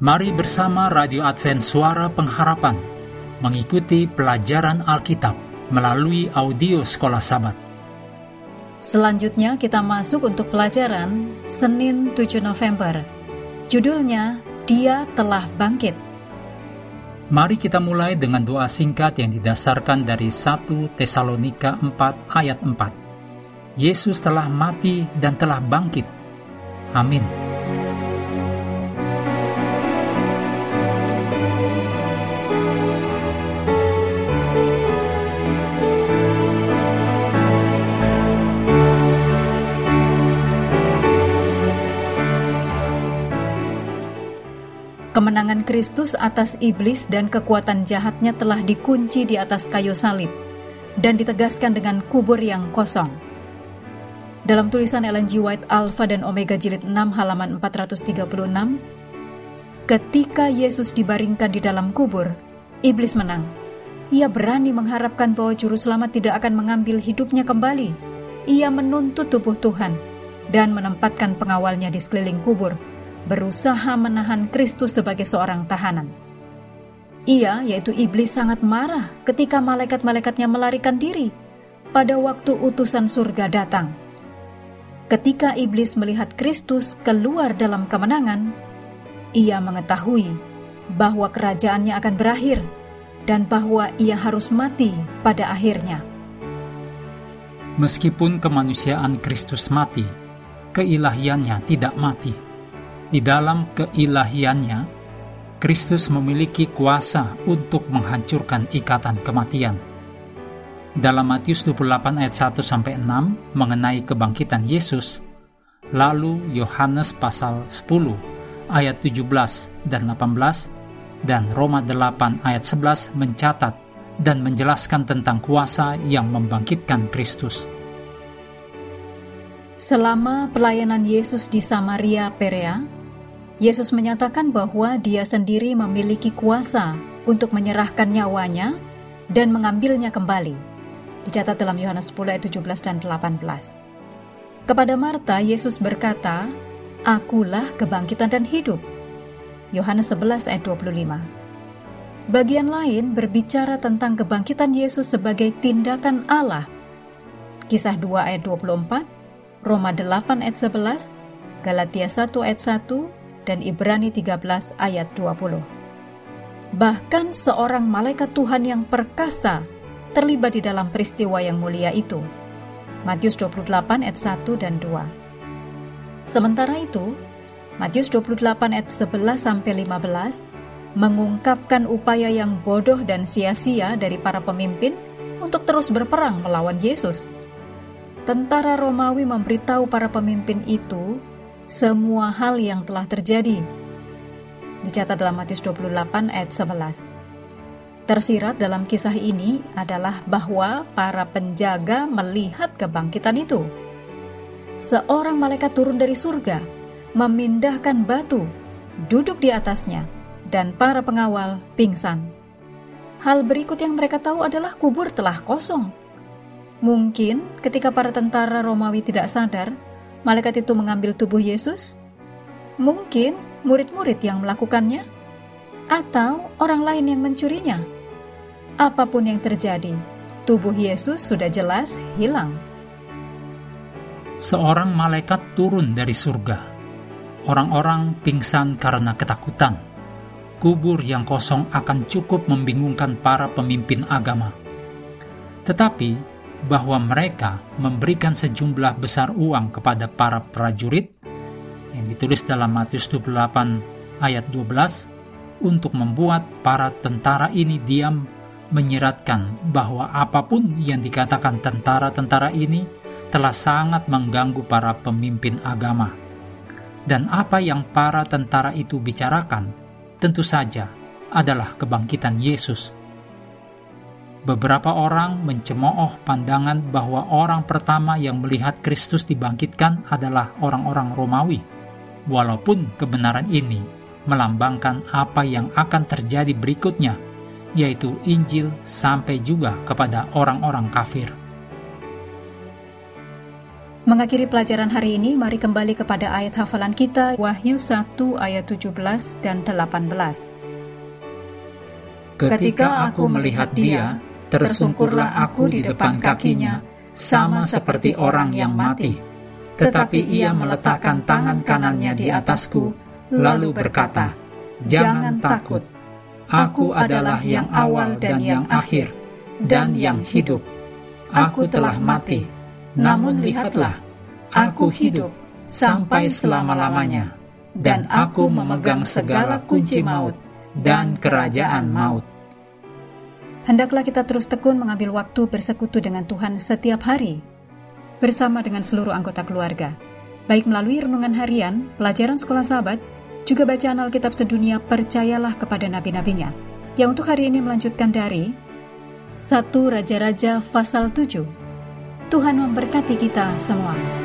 Mari bersama Radio Advent Suara Pengharapan mengikuti pelajaran Alkitab melalui audio Sekolah Sabat. Selanjutnya kita masuk untuk pelajaran Senin 7 November. Judulnya Dia Telah Bangkit. Mari kita mulai dengan doa singkat yang didasarkan dari 1 Tesalonika 4 ayat 4. Yesus telah mati dan telah bangkit. Amin. Kemenangan Kristus atas iblis dan kekuatan jahatnya telah dikunci di atas kayu salib dan ditegaskan dengan kubur yang kosong. Dalam tulisan Ellen G. White Alpha dan Omega jilid 6 halaman 436, ketika Yesus dibaringkan di dalam kubur, iblis menang. Ia berani mengharapkan bahwa juru selamat tidak akan mengambil hidupnya kembali. Ia menuntut tubuh Tuhan dan menempatkan pengawalnya di sekeliling kubur berusaha menahan Kristus sebagai seorang tahanan. Ia, yaitu iblis, sangat marah ketika malaikat-malaikatnya melarikan diri pada waktu utusan surga datang. Ketika iblis melihat Kristus keluar dalam kemenangan, ia mengetahui bahwa kerajaannya akan berakhir dan bahwa ia harus mati pada akhirnya. Meskipun kemanusiaan Kristus mati, keilahiannya tidak mati di dalam keilahiannya, Kristus memiliki kuasa untuk menghancurkan ikatan kematian. Dalam Matius 28 ayat 1 sampai 6 mengenai kebangkitan Yesus, lalu Yohanes pasal 10 ayat 17 dan 18 dan Roma 8 ayat 11 mencatat dan menjelaskan tentang kuasa yang membangkitkan Kristus. Selama pelayanan Yesus di Samaria Perea, Yesus menyatakan bahwa Dia sendiri memiliki kuasa untuk menyerahkan nyawanya dan mengambilnya kembali. Dicatat dalam Yohanes 10 ayat 17 dan 18. Kepada Marta, Yesus berkata, Akulah kebangkitan dan hidup. Yohanes 11 ayat 25. Bagian lain berbicara tentang kebangkitan Yesus sebagai tindakan Allah. Kisah 2 ayat 24, Roma 8 ayat 11, Galatia 1 ayat 1, dan Ibrani 13 ayat 20. Bahkan seorang malaikat Tuhan yang perkasa terlibat di dalam peristiwa yang mulia itu. Matius 28 ayat 1 dan 2. Sementara itu, Matius 28 ayat 11 sampai 15 mengungkapkan upaya yang bodoh dan sia-sia dari para pemimpin untuk terus berperang melawan Yesus. Tentara Romawi memberitahu para pemimpin itu semua hal yang telah terjadi. Dicatat dalam Matius 28 ayat 11. Tersirat dalam kisah ini adalah bahwa para penjaga melihat kebangkitan itu. Seorang malaikat turun dari surga, memindahkan batu, duduk di atasnya, dan para pengawal pingsan. Hal berikut yang mereka tahu adalah kubur telah kosong. Mungkin ketika para tentara Romawi tidak sadar malaikat itu mengambil tubuh Yesus? Mungkin murid-murid yang melakukannya, atau orang lain yang mencurinya. Apa pun yang terjadi, tubuh Yesus sudah jelas hilang. Seorang malaikat turun dari surga. Orang-orang pingsan karena ketakutan. Kubur yang kosong akan cukup membingungkan para pemimpin agama. Tetapi bahwa mereka memberikan sejumlah besar uang kepada para prajurit yang ditulis dalam Matius 28 ayat 12 untuk membuat para tentara ini diam menyiratkan bahwa apa pun yang dikatakan tentara-tentara ini telah sangat mengganggu para pemimpin agama. Dan apa yang para tentara itu bicarakan tentu saja adalah kebangkitan Yesus Beberapa orang mencemooh pandangan bahwa orang pertama yang melihat Kristus dibangkitkan adalah orang-orang Romawi, walaupun kebenaran ini melambangkan apa yang akan terjadi berikutnya, yaitu Injil sampai juga kepada orang-orang kafir. Mengakhiri pelajaran hari ini, mari kembali kepada ayat hafalan kita, Wahyu 1 ayat 17 dan 18. Ketika aku melihat dia, tersungkurlah aku di depan kakinya, sama seperti orang yang mati. Tetapi ia meletakkan tangan kanannya di atasku, lalu berkata, Jangan takut, aku adalah yang awal dan yang akhir, dan yang hidup. Aku telah mati, namun lihatlah, aku hidup sampai selama-lamanya, dan aku memegang segala kunci maut dan kerajaan maut. Hendaklah kita terus tekun mengambil waktu bersekutu dengan Tuhan setiap hari, bersama dengan seluruh anggota keluarga, baik melalui renungan harian, pelajaran sekolah sahabat, juga bacaan Alkitab sedunia percayalah kepada nabi-nabinya, yang untuk hari ini melanjutkan dari 1 Raja-Raja pasal 7 Tuhan memberkati kita semua.